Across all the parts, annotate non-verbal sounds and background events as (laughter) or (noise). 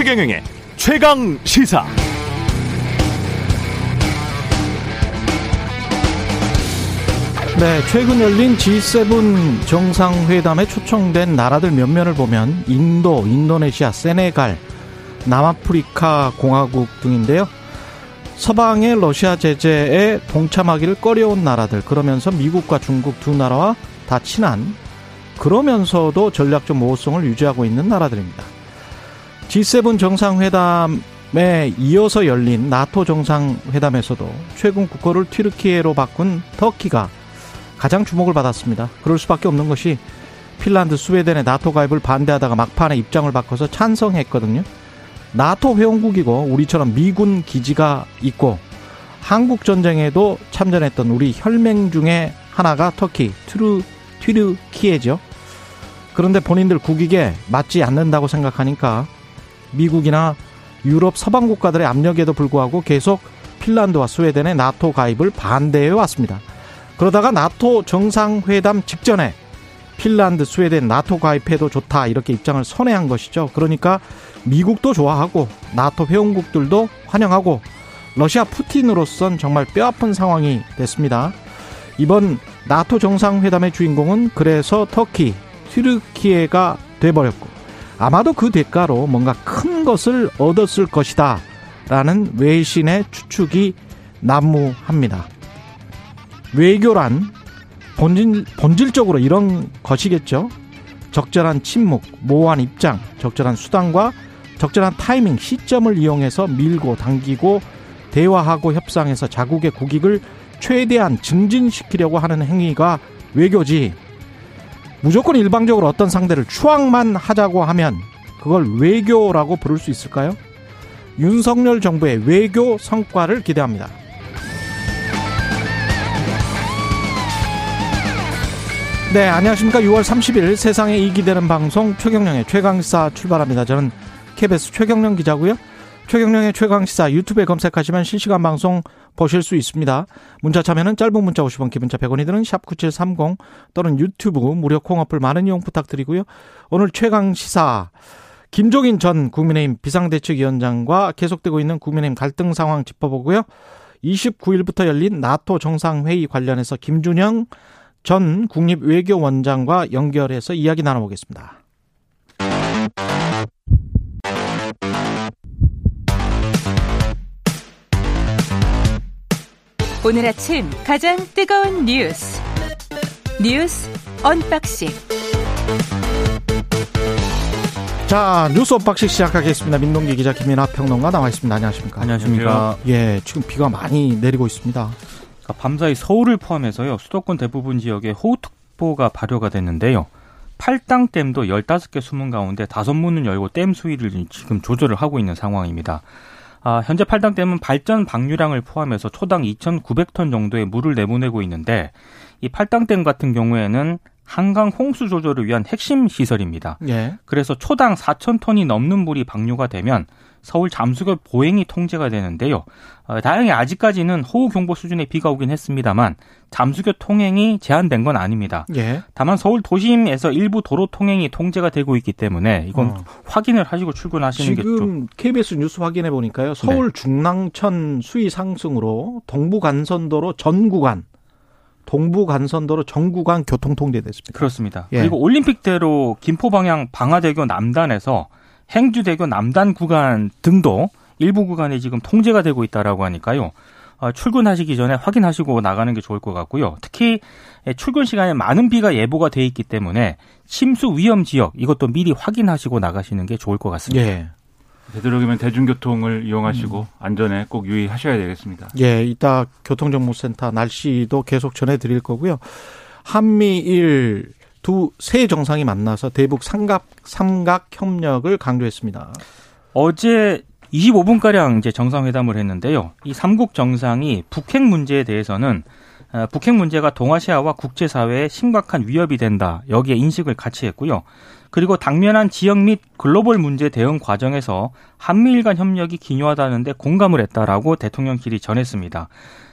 최경영의 최강 시사. 네, 최근 열린 G7 정상회담에 초청된 나라들 몇몇을 보면 인도, 인도네시아, 세네갈, 남아프리카 공화국 등인데요. 서방의 러시아 제재에 동참하기를 꺼려온 나라들, 그러면서 미국과 중국 두 나라와 다 친한, 그러면서도 전략적 모호성을 유지하고 있는 나라들입니다. G7 정상회담에 이어서 열린 나토 정상회담에서도 최근 국호를 튀르키예로 바꾼 터키가 가장 주목을 받았습니다. 그럴 수밖에 없는 것이 핀란드, 스웨덴의 나토 가입을 반대하다가 막판에 입장을 바꿔서 찬성했거든요. 나토 회원국이고 우리처럼 미군 기지가 있고 한국 전쟁에도 참전했던 우리 혈맹 중에 하나가 터키, 튀르, 튀르키예죠. 그런데 본인들 국익에 맞지 않는다고 생각하니까 미국이나 유럽 서방 국가들의 압력에도 불구하고 계속 핀란드와 스웨덴의 나토 가입을 반대해 왔습니다. 그러다가 나토 정상회담 직전에 핀란드, 스웨덴 나토 가입해도 좋다 이렇게 입장을 선회한 것이죠. 그러니까 미국도 좋아하고 나토 회원국들도 환영하고 러시아 푸틴으로선 정말 뼈아픈 상황이 됐습니다. 이번 나토 정상회담의 주인공은 그래서 터키, 튀르키예가 돼버렸고 아마도 그 대가로 뭔가 큰 것을 얻었을 것이다 라는 외신의 추측이 난무합니다. 외교란 본질, 본질적으로 이런 것이겠죠. 적절한 침묵, 모호한 입장, 적절한 수단과 적절한 타이밍, 시점을 이용해서 밀고 당기고 대화하고 협상해서 자국의 국익을 최대한 증진시키려고 하는 행위가 외교지. 무조건 일방적으로 어떤 상대를 추앙만 하자고 하면 그걸 외교라고 부를 수 있을까요? 윤석열 정부의 외교 성과를 기대합니다. 네, 안녕하십니까. 6월 30일 세상에 이기 되는 방송 최경령의 최강시사 출발합니다. 저는 KBS 최경령 기자고요. 최경령의 최강시사 유튜브에 검색하시면 실시간 방송 보실 수 있습니다. 문자 참여는 짧은 문자 50원, 기본자 100원이 드는 샵9730 또는 유튜브 무료 콩어플 많은 이용 부탁드리고요. 오늘 최강시사 김종인 전 국민의힘 비상대책위원장과 계속되고 있는 국민의힘 갈등 상황 짚어보고요. 29일부터 열린 나토 정상회의 관련해서 김준영 전 국립외교원장과 연결해서 이야기 나눠보겠습니다. 오늘 아침 가장 뜨거운 뉴스 뉴스 언박싱 자 뉴스 unboxing 시작하겠습니다. 민동기 기자 김민하 평론가 나와 있습니다. 안녕하십니까? 안녕하십니까? 예, 지금 비가 많이 내리고 있습니다. 그러니까 밤사이 서울을 포함해서요 수도권 대부분 지역에 호우특보가 발효가 됐는데요. 팔당댐도 15개 수문 가운데 다섯 문을 열고 댐 수위를 지금 조절을 하고 있는 상황입니다. 아, 현재 팔당댐은 발전 방류량을 포함해서 초당 2,900톤 정도의 물을 내보내고 있는데 이 팔당댐 같은 경우에는 한강 홍수 조절을 위한 핵심 시설입니다. 예. 그래서 초당 4,000톤이 넘는 물이 방류가 되면 서울 잠수교 보행이 통제가 되는데요. 어, 다행히 아직까지는 호우 경보 수준의 비가 오긴 했습니다만 잠수교 통행이 제한된 건 아닙니다. 예. 다만 서울 도심에서 일부 도로 통행이 통제가 되고 있기 때문에 이건 어. 확인을 하시고 출근하시는 게 좀. 지금 KBS 뉴스 확인해 보니까요. 서울 중랑천 수위 상승으로 동부 간선도로 전 구간 동부 간선도로 전 구간 교통 통제됐습니다. 그렇습니다. 예. 그리고 올림픽대로 김포 방향 방화대교 남단에서 행주대교 남단 구간 등도 일부 구간에 지금 통제가 되고 있다라고 하니까요. 어, 출근하시기 전에 확인하시고 나가는 게 좋을 것 같고요. 특히 출근 시간에 많은 비가 예보가 돼 있기 때문에 침수 위험 지역 이것도 미리 확인하시고 나가시는 게 좋을 것 같습니다. 예. 되도록이면 대중교통을 이용하시고 안전에 꼭 유의하셔야 되겠습니다. 예, 이따 교통정보센터 날씨도 계속 전해드릴 거고요. 한미일 두 세 정상이 만나서 대북 삼각 삼각 협력을 강조했습니다. 어제 25분가량 이제 정상회담을 했는데요. 이 삼국 정상이 북핵 문제에 대해서는 어, 북핵 문제가 동아시아와 국제사회에 심각한 위협이 된다. 여기에 인식을 같이 했고요. 그리고 당면한 지역 및 글로벌 문제 대응 과정에서 한미일 간 협력이 기요하다는데 공감을 했다라고 대통령끼리 전했습니다.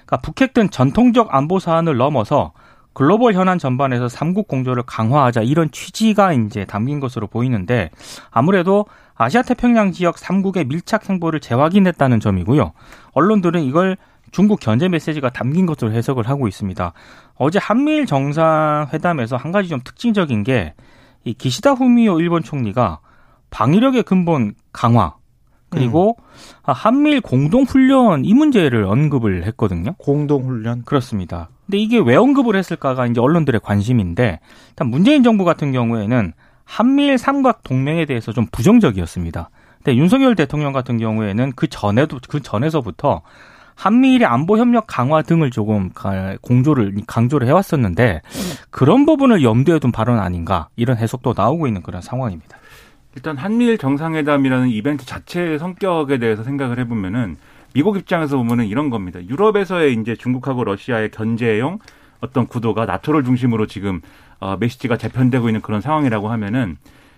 그러니까 북핵 등 전통적 안보 사안을 넘어서 글로벌 현안 전반에서 삼국 공조를 강화하자 이런 취지가 이제 담긴 것으로 보이는데 아무래도 아시아 태평양 지역 삼국의 밀착 행보를 재확인했다는 점이고요. 언론들은 이걸 중국 견제 메시지가 담긴 것으로 해석을 하고 있습니다. 어제 한미일 정상회담에서 한 가지 좀 특징적인 게 이 기시다 후미오 일본 총리가 방위력의 근본 강화 그리고 음. 한미일 공동 훈련 이 문제를 언급을 했거든요. 공동 훈련 그렇습니다. 근데 이게 왜 언급을 했을까가 이제 언론들의 관심인데 일단 문재인 정부 같은 경우에는 한미일 삼각 동맹에 대해서 좀 부정적이었습니다. 근데 윤석열 대통령 같은 경우에는 그 전에도 그 전에서부터 한미일의 안보 협력 강화 등을 조금 공조를 강조를 해왔었는데 그런 부분을 염두에 둔 발언 아닌가 이런 해석도 나오고 있는 그런 상황입니다. 일단 한미일 정상회담이라는 이벤트 자체의 성격에 대해서 생각을 해보면은 미국 입장에서 보면은 이런 겁니다. 유럽에서의 이제 중국하고 러시아의 견제용 어떤 구도가 나토를 중심으로 지금 어, 메시지가 재편되고 있는 그런 상황이라고 하면은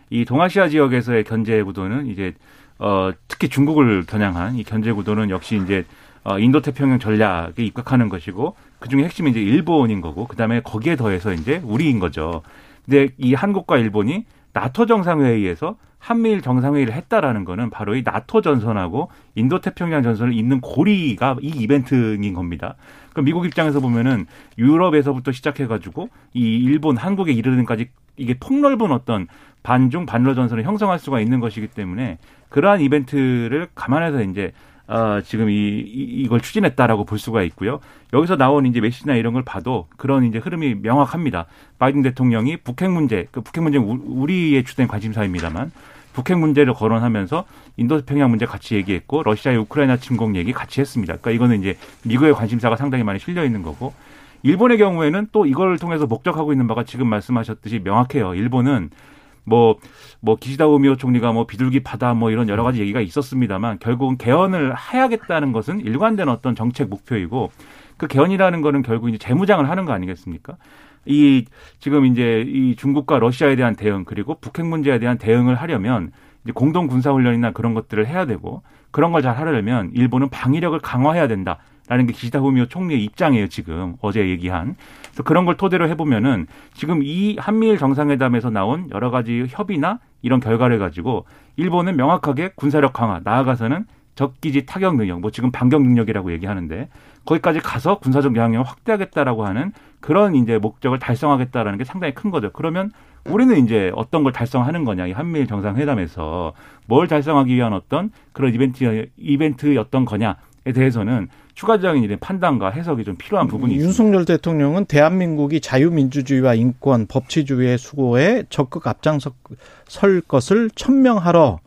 이 동아시아 지역에서의 견제 구도는 이제 어, 특히 중국을 겨냥한 이 견제 구도는 역시 이제 어, 인도 태평양 전략에 입각하는 것이고 그 중에 핵심이 이제 일본인 거고 그 다음에 거기에 더해서 이제 우리인 거죠. 근데 이 한국과 일본이 나토 정상회의에서 한미일 정상회의를 했다라는 거는 바로 이 나토 전선하고 인도 태평양 전선을 잇는 고리가 이 이벤트인 겁니다. 그럼 미국 입장에서 보면은 유럽에서부터 시작해가지고 이 일본, 한국에 이르는까지 이게 폭넓은 어떤 반중 반러 전선을 형성할 수가 있는 것이기 때문에 그러한 이벤트를 감안해서 이제 어, 지금 이, 이 걸 추진했다라고 볼 수가 있고요. 여기서 나온 이제 메시지나 이런 걸 봐도 그런 이제 흐름이 명확합니다. 바이든 대통령이 북핵 문제, 그 북핵 문제는 우리의 주된 관심사입니다만 북핵 문제를 거론하면서 인도태평양 문제 같이 얘기했고 러시아의 우크라이나 침공 얘기 같이 했습니다. 그러니까 이거는 이제 미국의 관심사가 상당히 많이 실려 있는 거고 일본의 경우에는 또 이걸 통해서 목적하고 있는 바가 지금 말씀하셨듯이 명확해요. 일본은 뭐, 뭐, 기시다 우미오 총리가 뭐 비둘기 파다 뭐 이런 여러 가지 얘기가 있었습니다만 결국은 개헌을 해야겠다는 것은 일관된 어떤 정책 목표이고 그 개헌이라는 거는 결국 이제 재무장을 하는 거 아니겠습니까? 이 지금 이제 이 중국과 러시아에 대한 대응 그리고 북핵 문제에 대한 대응을 하려면 이제 공동 군사 훈련이나 그런 것들을 해야 되고 그런 걸 잘 하려면 일본은 방위력을 강화해야 된다. 라는 게 기시다 후미오 총리의 입장이에요, 지금. 어제 얘기한. 그래서 그런 걸 토대로 해보면은 지금 이 한미일 정상회담에서 나온 여러 가지 협의나 이런 결과를 가지고 일본은 명확하게 군사력 강화, 나아가서는 적기지 타격 능력, 뭐 지금 반격 능력이라고 얘기하는데 거기까지 가서 군사적 영향력을 확대하겠다라고 하는 그런 이제 목적을 달성하겠다라는 게 상당히 큰 거죠. 그러면 우리는 이제 어떤 걸 달성하는 거냐, 이 한미일 정상회담에서 뭘 달성하기 위한 어떤 그런 이벤트, 이벤트였던 거냐에 대해서는 추가적인 이런 판단과 해석이 좀 필요한 부분이 있습니다. 윤석열 대통령은 대한민국이 자유민주주의와 인권, 법치주의의 수고에 적극 앞장설 것을 천명하러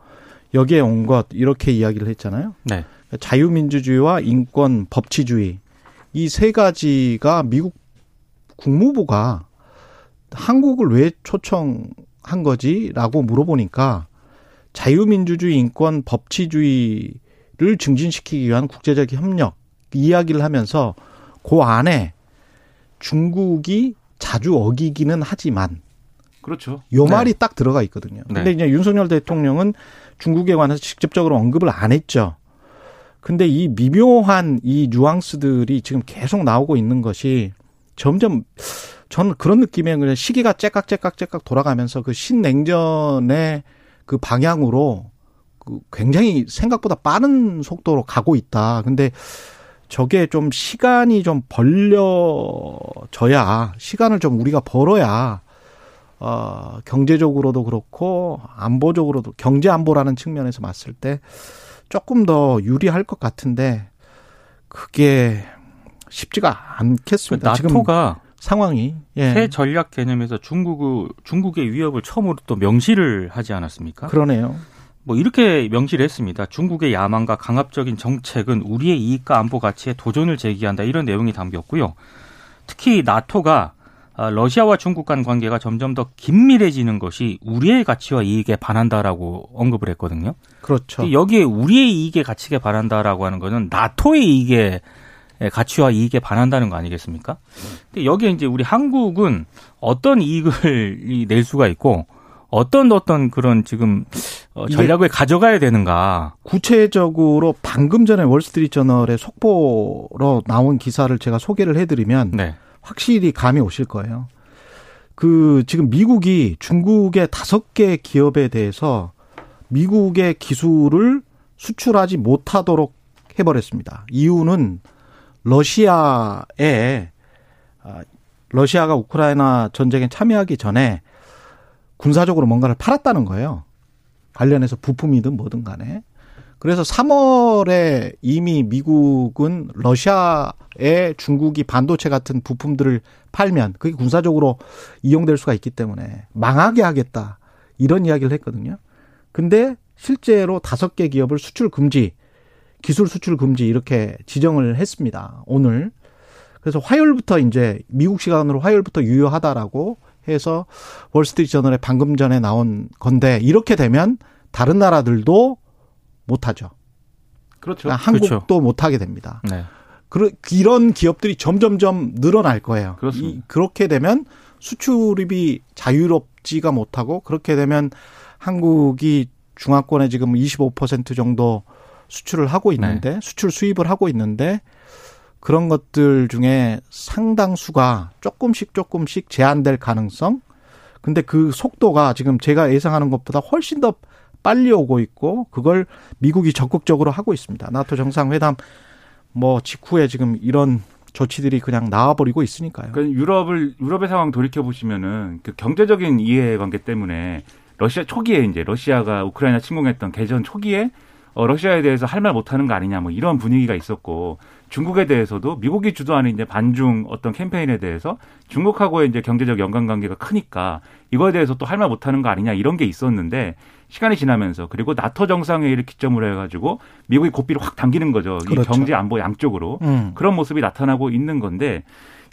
여기에 온 것 이렇게 이야기를 했잖아요. 네. 자유민주주의와 인권, 법치주의 이 세 가지가 미국 국무부가 한국을 왜 초청한 거지라고 물어보니까 자유민주주의, 인권, 법치주의를 증진시키기 위한 국제적 협력 이야기를 하면서 그 안에 중국이 자주 어기기는 하지만 그렇죠. 요 말이 네. 딱 들어가 있거든요. 근데 네. 이제 윤석열 대통령은 중국에 관해서 직접적으로 언급을 안 했죠. 근데 이 미묘한 이 뉘앙스들이 지금 계속 나오고 있는 것이 점점 저는 그런 느낌에 그냥 시기가 째깍째깍째깍 돌아가면서 그 신냉전의 그 방향으로 그 굉장히 생각보다 빠른 속도로 가고 있다. 근데 저게 좀 시간이 좀 벌려져야 시간을 좀 우리가 벌어야 어 경제적으로도 그렇고 안보적으로도 경제 안보라는 측면에서 봤을 때 조금 더 유리할 것 같은데 그게 쉽지가 않겠습니다. 그 나토가 상황이 예. 새 전략 개념에서 중국 중국의 위협을 처음으로 또 명시를 하지 않았습니까? 그러네요. 뭐 이렇게 명시를 했습니다. 중국의 야망과 강압적인 정책은 우리의 이익과 안보 가치에 도전을 제기한다 이런 내용이 담겼고요. 특히 나토가 아, 러시아와 중국 간 관계가 점점 더 긴밀해지는 것이 우리의 가치와 이익에 반한다라고 언급을 했거든요. 그렇죠. 여기에 우리의 이익에 가치에 반한다라고 하는 것은 나토의 이익에 가치와 이익에 반한다는 거 아니겠습니까? 근데 여기에 이제 우리 한국은 어떤 이익을 낼 수가 있고 어떤 어떤 그런 지금 어, 전략을 가져가야 되는가. 구체적으로 방금 전에 월스트리트저널의 속보로 나온 기사를 제가 소개를 해드리면 네. 확실히 감이 오실 거예요. 그 지금 미국이 중국의 다섯 개 기업에 대해서 미국의 기술을 수출하지 못하도록 해버렸습니다. 이유는 러시아에 아, 러시아가 우크라이나 전쟁에 참여하기 전에 군사적으로 뭔가를 팔았다는 거예요. 관련해서 부품이든 뭐든 간에. 그래서 3월에 이미 미국은 러시아에 중국이 반도체 같은 부품들을 팔면 그게 군사적으로 이용될 수가 있기 때문에 망하게 하겠다. 이런 이야기를 했거든요. 근데 실제로 다섯 개 기업을 수출 금지, 기술 수출 금지 이렇게 지정을 했습니다. 오늘. 그래서 화요일부터 이제 미국 시간으로 화요일부터 유효하다라고 해서 월스트리트 저널에 방금 전에 나온 건데 이렇게 되면 다른 나라들도 못하죠. 그렇죠. 그러니까 한국도 그렇죠. 못하게 됩니다. 네. 그런 이런 기업들이 점점점 늘어날 거예요. 그렇습니다. 이, 그렇게 되면 수출입이 자유롭지가 못하고 그렇게 되면 한국이 중화권에 지금 25% 정도 수출을 하고 있는데 네. 수출 수입을 하고 있는데 그런 것들 중에 상당수가 조금씩 조금씩 제한될 가능성 근데 그 속도가 지금 제가 예상하는 것보다 훨씬 더 빨리 오고 있고 그걸 미국이 적극적으로 하고 있습니다. 나토 정상회담 뭐 직후에 지금 이런 조치들이 그냥 나와버리고 있으니까요. 그러니까 유럽을 유럽의 상황 돌이켜 보시면은 그 경제적인 이해관계 때문에 러시아 초기에 이제 러시아가 우크라이나 침공했던 개전 초기에 어, 러시아에 대해서 할 말 못하는 거 아니냐 뭐 이런 분위기가 있었고 중국에 대해서도 미국이 주도하는 이제 반중 어떤 캠페인에 대해서 중국하고의 이제 경제적 연관 관계가 크니까 이거에 대해서 또 할 말 못하는 거 아니냐 이런 게 있었는데 시간이 지나면서 그리고 나토 정상회의를 기점으로 해가지고 미국이 고삐를 확 당기는 거죠. 그렇죠. 이 경제 안보 양쪽으로 음. 그런 모습이 나타나고 있는 건데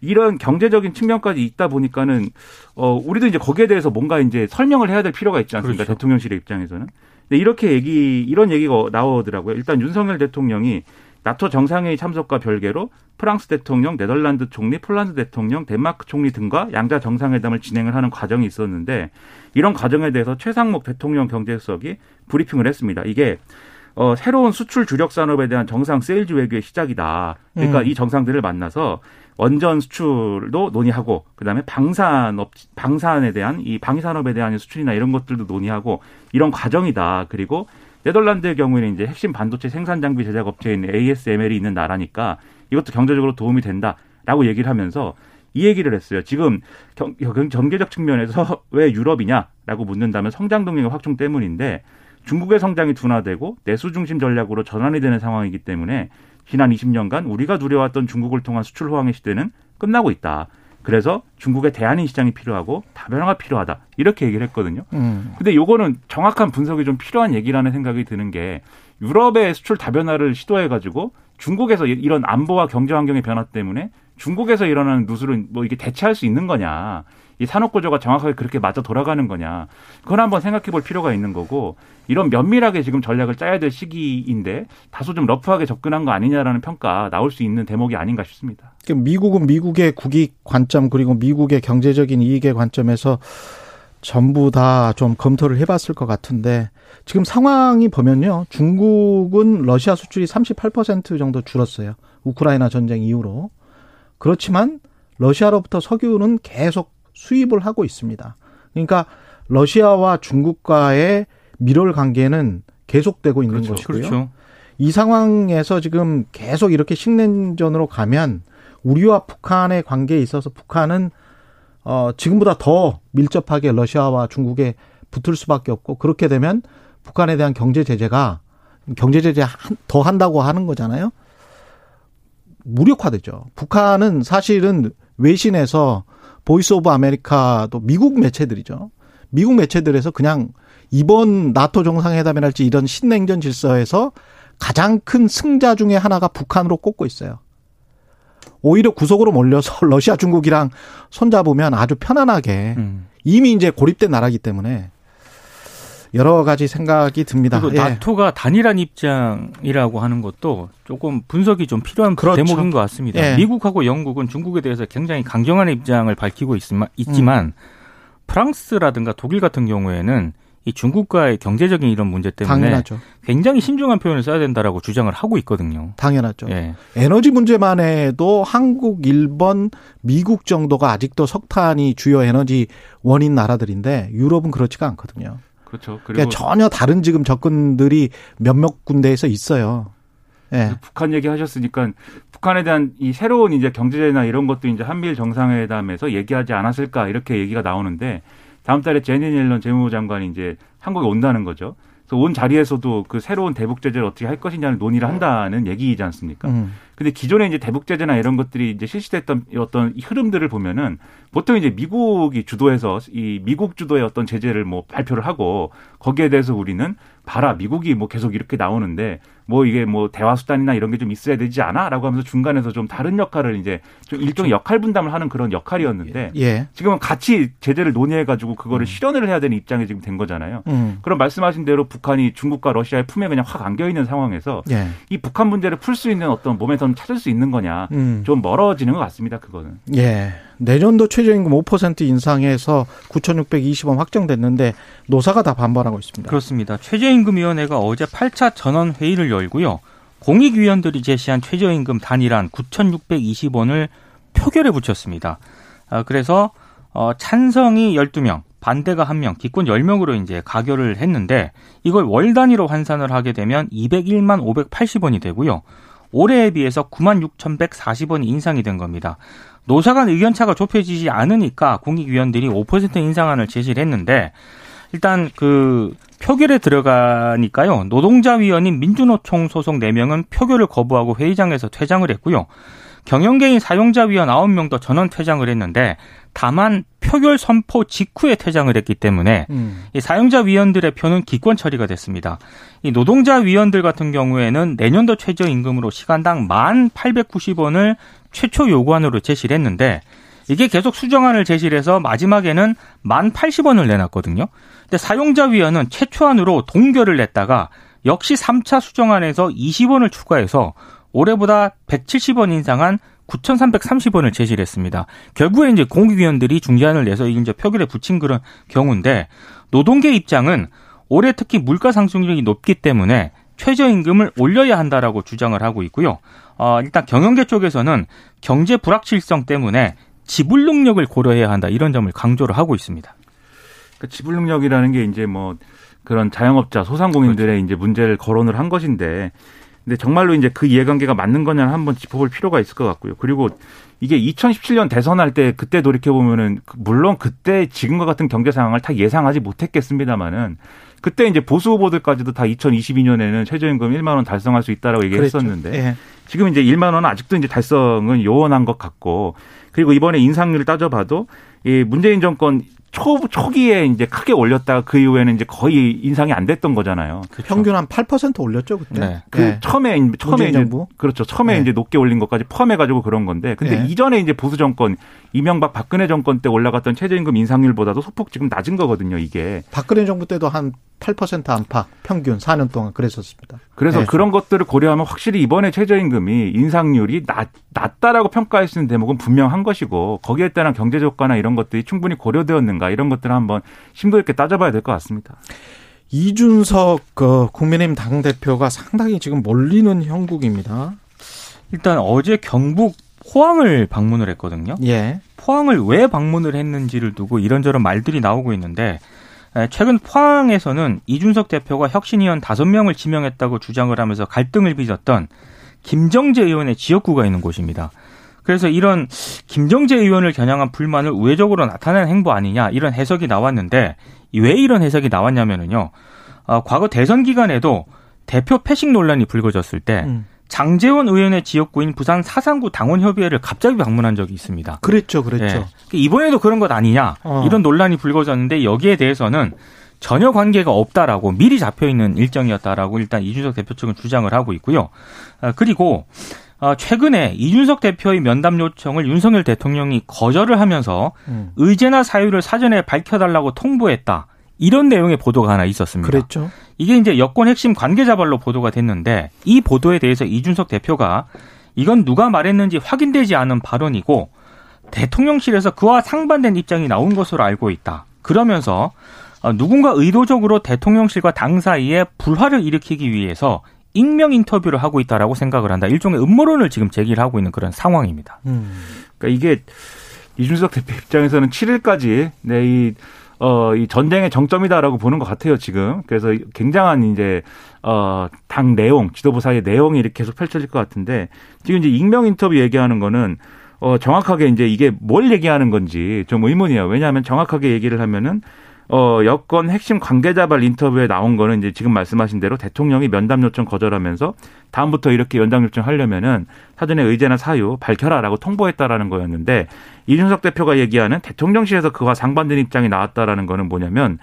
이런 경제적인 측면까지 있다 보니까는 어 우리도 이제 거기에 대해서 뭔가 이제 설명을 해야 될 필요가 있지 않습니까? 그렇죠. 대통령실의 입장에서는. 근데 이렇게 얘기 이런 얘기가 나오더라고요. 일단 윤석열 대통령이 나토 정상회의 참석과 별개로 프랑스 대통령, 네덜란드 총리, 폴란드 대통령, 덴마크 총리 등과 양자 정상회담을 진행을 하는 과정이 있었는데 이런 과정에 대해서 최상목 대통령 경제수석이 브리핑을 했습니다. 이게 어, 새로운 수출 주력 산업에 대한 정상 세일즈 외교의 시작이다. 그러니까 음. 이 정상들을 만나서 원전 수출도 논의하고 그다음에 방산업 방산에 대한 이 방위 산업에 대한 수출이나 이런 것들도 논의하고 이런 과정이다. 그리고 네덜란드의 경우에는 이제 핵심 반도체 생산 장비 제작 업체인 ASML이 있는 나라니까 이것도 경제적으로 도움이 된다라고 얘기를 하면서 이 얘기를 했어요. 지금 경, 경제적 측면에서 (laughs) 왜 유럽이냐라고 묻는다면 성장 동력의 확충 때문인데 중국의 성장이 둔화되고 내수 중심 전략으로 전환이 되는 상황이기 때문에 지난 20년간 우리가 누려왔던 중국을 통한 수출 호황의 시대는 끝나고 있다. 그래서 중국의 대안인 시장이 필요하고 다변화가 필요하다. 이렇게 얘기를 했거든요. 음. 근데 요거는 정확한 분석이 좀 필요한 얘기라는 생각이 드는 게 유럽의 수출 다변화를 시도해 가지고 중국에서 이런 안보와 경제 환경의 변화 때문에 중국에서 일어나는 누수를 뭐 이게 대체할 수 있는 거냐. 이 산업 구조가 정확하게 그렇게 맞아 돌아가는 거냐. 그건 한번 생각해 볼 필요가 있는 거고 이런 면밀하게 지금 전략을 짜야 될 시기인데 다소 좀 러프하게 접근한 거 아니냐라는 평가 나올 수 있는 대목이 아닌가 싶습니다. 미국은 미국의 국익 관점 그리고 미국의 경제적인 이익의 관점에서 전부 다 좀 검토를 해봤을 것 같은데 지금 상황이 보면요. 중국은 러시아 수출이 38% 정도 줄었어요. 우크라이나 전쟁 이후로. 그렇지만 러시아로부터 석유는 계속 수입을 하고 있습니다. 그러니까 러시아와 중국과의 밀월 관계는 계속되고 있는 그렇죠. 것이고요. 그렇죠. 이 상황에서 지금 계속 이렇게 식냉전으로 가면 우리와 북한의 관계에 있어서 북한은 어 지금보다 더 밀접하게 러시아와 중국에 붙을 수밖에 없고 그렇게 되면 북한에 대한 경제 제재가 경제 제재 더 한다고 하는 거잖아요. 무력화되죠. 북한은 사실은 외신에서 Voice of America도 미국 매체들이죠. 미국 매체들에서 그냥 이번 나토 정상회담이랄지 이런 신냉전 질서에서 가장 큰 승자 중에 하나가 북한으로 꼽고 있어요. 오히려 구석으로 몰려서 (laughs) 러시아 중국이랑 손잡으면 아주 편안하게 음. 이미 이제 고립된 나라기 때문에 여러 가지 생각이 듭니다. 그리고 예. 나토가 단일한 입장이라고 하는 것도 조금 분석이 좀 필요한 그렇죠. 대목인 것 같습니다. 예. 미국하고 영국은 중국에 대해서 굉장히 강경한 입장을 밝히고 있지만, 음. 프랑스라든가 독일 같은 경우에는 이 중국과의 경제적인 이런 문제 때문에 당연하죠. 굉장히 신중한 표현을 써야 된다라고 주장을 하고 있거든요. 당연하죠. 예. 에너지 문제만 해도 한국, 일본, 미국 정도가 아직도 석탄이 주요 에너지 원인 나라들인데 유럽은 그렇지가 않거든요. 그렇죠. 그리고 그러니까 전혀 다른 지금 접근들이 몇몇 군데에서 있어요. 예. 북한 얘기하셨으니까 북한에 대한 이 새로운 이제 경제나 이런 것도 이제 한미일 정상회담에서 얘기하지 않았을까 이렇게 얘기가 나오는데 다음 달에 제니 옐런 재무부 장관이 이제 한국에 온다는 거죠. 그래서 온 자리에서도 그 새로운 대북 제재를 어떻게 할 것이냐는 논의를 한다는 얘기이지 않습니까? 음. 근데 기존에 이제 대북 제재나 이런 것들이 이제 실시됐던 어떤 이 흐름들을 보면은 보통 이제 미국이 주도해서 이 미국 주도의 어떤 제재를 뭐 발표를 하고 거기에 대해서 우리는 봐라 미국이 뭐 계속 이렇게 나오는데 뭐 이게 뭐 대화 수단이나 이런 게 좀 있어야 되지 않아라고 하면서 중간에서 좀 다른 역할을 이제 좀 일종의 역할 분담을 하는 그런 역할이었는데 예. 지금은 같이 제재를 논의해 가지고 그거를 실현을 해야 되는 입장이 지금 된 거잖아요. 음. 그럼 말씀하신 대로 북한이 중국과 러시아의 품에 그냥 확 안겨 있는 상황에서 예. 이 북한 문제를 풀 수 있는 어떤 모멘텀을 찾을 수 있는 거냐 음. 좀 멀어지는 것 같습니다. 그거는. 예. 내년도 최저임금 5% 인상해서 9,620원 확정됐는데 노사가 다 반발하고 있습니다. 그렇습니다. 최저임금위원회가 어제 8차 전원 회의를 열고요. 공익위원들이 제시한 최저임금 단일한 9,620원을 표결에 붙였습니다. 아, 그래서 어, 찬성이 12명, 반대가 1명, 기권 10명으로 이제 가결을 했는데 이걸 월 단위로 환산을 하게 되면 201만 580원이 되고요. 올해에 비해서 9만 6,140원이 인상이 된 겁니다. 노사 간 의견 차가 좁혀지지 않으니까 공익위원들이 5% 인상안을 제시를 했는데 일단 그 표결에 들어가니까요. 노동자 위원인 민주노총 소속 4명은 표결을 거부하고 회의장에서 퇴장을 했고요. 경영계인 사용자 위원 9명도 전원 퇴장을 했는데 다만 표결 선포 직후에 퇴장을 했기 때문에 음. 이 사용자 위원들의 표는 기권 처리가 됐습니다. 이 노동자 위원들 같은 경우에는 내년도 최저 임금으로 시간당 1,890원을 최초 요구안으로 제시를 했는데 이게 계속 수정안을 제시를 해서 마지막에는 1,080원을 내놨거든요. 근데 사용자 위원은 최초안으로 동결을 냈다가 역시 3차 수정안에서 20원을 추가해서 올해보다 170원 인상한 9,330원을 제시를 했습니다. 결국에 이제 공익위원들이 중재안을 내서 이제 표결에 붙인 그런 경우인데 노동계 입장은 올해 특히 물가 상승률이 높기 때문에 최저임금을 올려야 한다라고 주장을 하고 있고요. 어, 일단 경영계 쪽에서는 경제 불확실성 때문에 지불 능력을 고려해야 한다 이런 점을 강조를 하고 있습니다. 그러니까 지불 능력이라는 게 이제 뭐 그런 자영업자 소상공인들의 그렇죠. 이제 문제를 거론을 한 것인데 근데 정말로 이제 그 이해관계가 맞는 거냐는 한번 짚어볼 필요가 있을 것 같고요. 그리고 이게 2017년 대선할 때 그때 돌이켜 보면은 물론 그때 지금과 같은 경제 상황을 다 예상하지 못했겠습니다만은 그때 이제 보수 후보들까지도 다 2022년에는 최저임금 1만 원 달성할 수 있다라고 얘기했었는데 예. 지금 이제 1만 원은 아직도 이제 달성은 요원한 것 같고 그리고 이번에 인상률을 따져봐도 이 문재인 정권 초 초기에 이제 크게 올렸다가 그 이후에는 이제 거의 인상이 안 됐던 거잖아요. 평균 한 8% 올렸죠 그때. 네. 그 예. 처음에 처음에 이제 정부? 그렇죠. 처음에 네. 이제 높게 올린 것까지 포함해 가지고 그런 건데 근데 네. 이전에 이제 보수 정권 이명박 박근혜 정권 때 올라갔던 최저임금 인상률보다도 소폭 지금 낮은 거거든요, 이게. 박근혜 정부 때도 한 8% 안팎 평균 4년 동안 그랬었습니다. 그래서 네. 그런 것들을 고려하면 확실히 이번에 최저임금이 인상률이 낮, 낮다라고 평가할 수 있는 대목은 분명한 것이고 거기에 따른 경제 효과나 이런 것들이 충분히 고려되었는 가 이런 것들을 한번 심도 있게 따져봐야 될 것 같습니다. 이준석 그 국민의힘 당 대표가 상당히 지금 몰리는 형국입니다. 일단 어제 경북 포항을 방문을 했거든요. 예. 포항을 왜 방문을 했는지를 두고 이런저런 말들이 나오고 있는데 에, 최근 포항에서는 이준석 대표가 혁신위원 다섯 명을 지명했다고 주장을 하면서 갈등을 빚었던 김정재 의원의 지역구가 있는 곳입니다. 그래서 이런 김정재 의원을 겨냥한 불만을 우회적으로 나타낸 행보 아니냐 이런 해석이 나왔는데 왜 이런 해석이 나왔냐면은요. 어, 과거 대선 기간에도 대표 패식 논란이 불거졌을 때 음. 장재원 의원의 지역구인 부산 사상구 당원협의회를 갑자기 방문한 적이 있습니다. 그랬죠, 그랬죠. 예. 이번에도 그런 것 아니냐 어. 이런 논란이 불거졌는데 여기에 대해서는 전혀 관계가 없다라고 미리 잡혀 있는 일정이었다라고 일단 이준석 대표 측은 주장을 하고 있고요. 아, 그리고 어, 최근에 이준석 대표의 면담 요청을 윤석열 대통령이 거절을 하면서 음. 의제나 사유를 사전에 밝혀달라고 통보했다. 이런 내용의 보도가 하나 있었습니다. 그랬죠. 이게 이제 여권 핵심 관계자발로 보도가 됐는데 이 보도에 대해서 이준석 대표가 이건 누가 말했는지 확인되지 않은 발언이고 대통령실에서 그와 상반된 입장이 나온 것으로 알고 있다. 그러면서 어, 누군가 의도적으로 대통령실과 당 사이에 불화를 일으키기 위해서 익명 인터뷰를 하고 있다라고 생각을 한다. 일종의 음모론을 지금 제기를 하고 있는 그런 상황입니다. 음. 그러니까 이게 이준석 대표 입장에서는 7일까지 네, 이, 어, 이 전쟁의 정점이다라고 보는 것 같아요, 지금. 그래서 굉장한 이제, 어, 당 내용, 지도부 사이의 내용이 이렇게 계속 펼쳐질 것 같은데, 지금 이제 익명 인터뷰 얘기하는 거는, 어, 정확하게 이제 이게 뭘 얘기하는 건지 좀 의문이에요. 왜냐하면 정확하게 얘기를 하면은, 어, 여권 핵심 관계자 발 인터뷰에 나온 거는 이제 지금 말씀하신 대로 대통령이 면담 요청 거절하면서 다음부터 이렇게 연장 요청 하려면은 사전에 의제나 사유 밝혀라라고 통보했다라는 거였는데 이준석 대표가 얘기하는 대통령실에서 그와 상반된 입장이 나왔다라는 거는 뭐냐면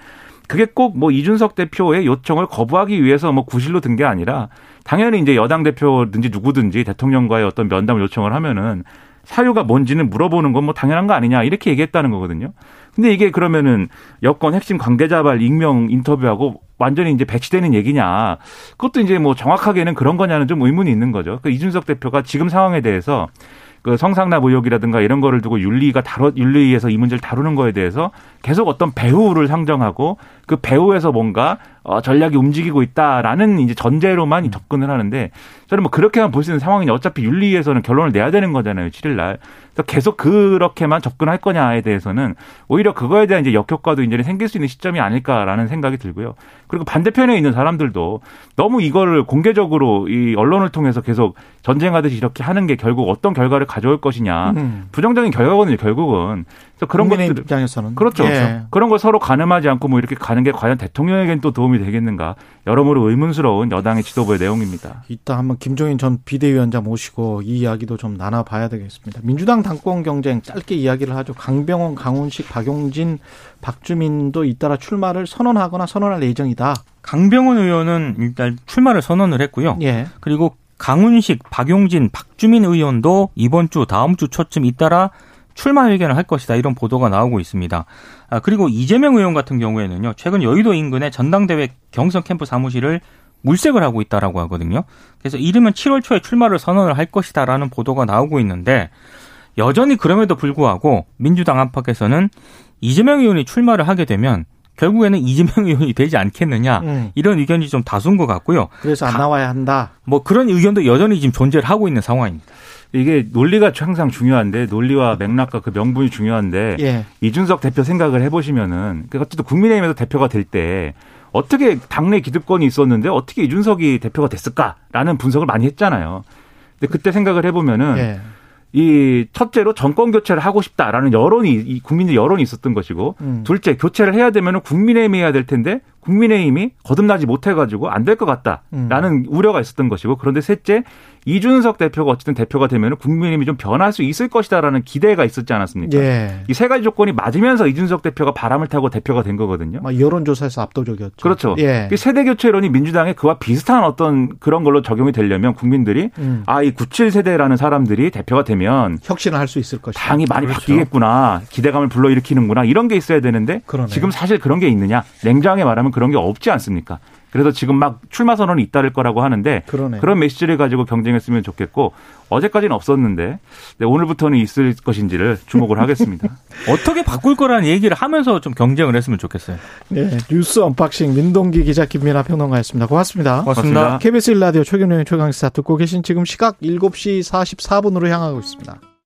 그게 꼭 뭐 이준석 대표의 요청을 거부하기 위해서 뭐 구실로 든 게 아니라 당연히 이제 여당 대표든지 누구든지 대통령과의 어떤 면담 요청을 하면은 사유가 뭔지는 물어보는 건 뭐 당연한 거 아니냐 이렇게 얘기했다는 거거든요. 근데 이게 그러면은 여권 핵심 관계자발 익명 인터뷰하고 완전히 이제 배치되는 얘기냐. 그것도 이제 뭐 정확하게는 그런 거냐는 좀 의문이 있는 거죠. 그 이준석 대표가 지금 상황에 대해서 그 성상납 의혹이라든가 이런 거를 두고 윤리가 다뤄 윤리위에서 이 문제를 다루는 거에 대해서 계속 어떤 배후를 상정하고 그 배후에서 뭔가 어 전략이 움직이고 있다라는 이제 전제로만 접근을 하는데 저는 뭐 그렇게만 볼 수 있는 상황이냐 어차피 윤리위에서는 결론을 내야 되는 거잖아요 7일 날. 그래서 계속 그렇게만 접근할 거냐에 대해서는 오히려 그거에 대한 이제 역효과도 이제 생길 수 있는 시점이 아닐까라는 생각이 들고요. 그리고 반대편에 있는 사람들도 너무 이거를 공개적으로 이 언론을 통해서 계속 전쟁하듯이 이렇게 하는 게 결국 어떤 결과를 가져올 것이냐. 음. 부정적인 결과거든요 결국은 그래서 그런 국민의 것들 입장에서는 그렇죠. 예. 그런 걸 서로 가늠하지 않고 뭐 이렇게 가는 게 과연 대통령에겐 또 도움이 되겠는가 여러모로 의문스러운 여당의 지도부의 내용입니다. 이따 한번 김종인 전 비대위원장 모시고 이 이야기도 좀 나눠봐야 되겠습니다. 민주당 당권 경쟁 짧게 이야기를 하죠. 강병원, 강훈식, 박용진, 박주민도 잇따라 출마를 선언하거나 선언할 예정이다. 강병원 의원은 일단 출마를 선언을 했고요. 예. 그리고 강훈식, 박용진, 박주민 의원도 이번 주, 다음 주 초쯤 잇따라 출마 회견을 할 것이다 이런 보도가 나오고 있습니다. 아, 그리고 이재명 의원 같은 경우에는요 최근 여의도 인근의 전당대회 경선 캠프 사무실을 물색을 하고 있다라고 하거든요. 그래서 이르면 7월 초에 출마를 선언을 할 것이다라는 보도가 나오고 있는데 여전히 그럼에도 불구하고 민주당 안팎에서는 이재명 의원이 출마를 하게 되면 결국에는 이재명 (laughs) 의원이 되지 않겠느냐 음. 이런 의견이 좀 다수인 것 같고요. 그래서 안 가- 나와야 한다. 뭐 그런 의견도 여전히 지금 존재를 하고 있는 상황입니다. 이게 논리가 항상 중요한데 논리와 맥락과 그 명분이 중요한데 예. 이준석 대표 생각을 해보시면은 그 어쨌든 국민의힘에서 대표가 될 때 어떻게 당내 기득권이 있었는데 어떻게 이준석이 대표가 됐을까라는 분석을 많이 했잖아요. 근데 그때 생각을 해보면은 예. 이 첫째로 정권 교체를 하고 싶다라는 여론이 이 국민들 여론이 있었던 것이고 음. 둘째 교체를 해야 되면은 국민의힘이 해야 될 텐데 국민의힘이 거듭나지 못해가지고 안 될 것 같다라는 음. 우려가 있었던 것이고 그런데 셋째 이준석 대표가 어쨌든 대표가 되면은 국민의힘이 좀 변할 수 있을 것이다라는 기대가 있었지 않았습니까? 예. 이세 가지 조건이 맞으면서 이준석 대표가 바람을 타고 대표가 된 거거든요. 막 여론조사에서 압도적이었죠. 그렇죠. 예. 그 세대 교체론이 민주당에 그와 비슷한 어떤 그런 걸로 적용이 되려면 국민들이 음. 아이 97세대라는 사람들이 대표가 되면 혁신을 할 수 있을 것이다. 당이 많이 그렇죠. 바뀌겠구나. 기대감을 불러일으키는구나. 이런 게 있어야 되는데 그러네. 지금 사실 그런 게 있느냐? 냉정하게 말하면 그런 게 없지 않습니까? 그래서 지금 막 출마 선언이 잇따를 거라고 하는데 그러네. 그런 메시지를 가지고 경쟁했으면 좋겠고 어제까지는 없었는데 네, 오늘부터는 있을 것인지를 주목을 하겠습니다. (laughs) 어떻게 바꿀 거라는 얘기를 하면서 좀 경쟁을 했으면 좋겠어요. 예. 뉴스 unboxing 민동기 기자 김민아 평론가였습니다. 고맙습니다. 고맙습니다. 고맙습니다. KBS 1라디오 최경영의 최강시사 듣고 계신 지금 시각 7시 44분으로 향하고 있습니다.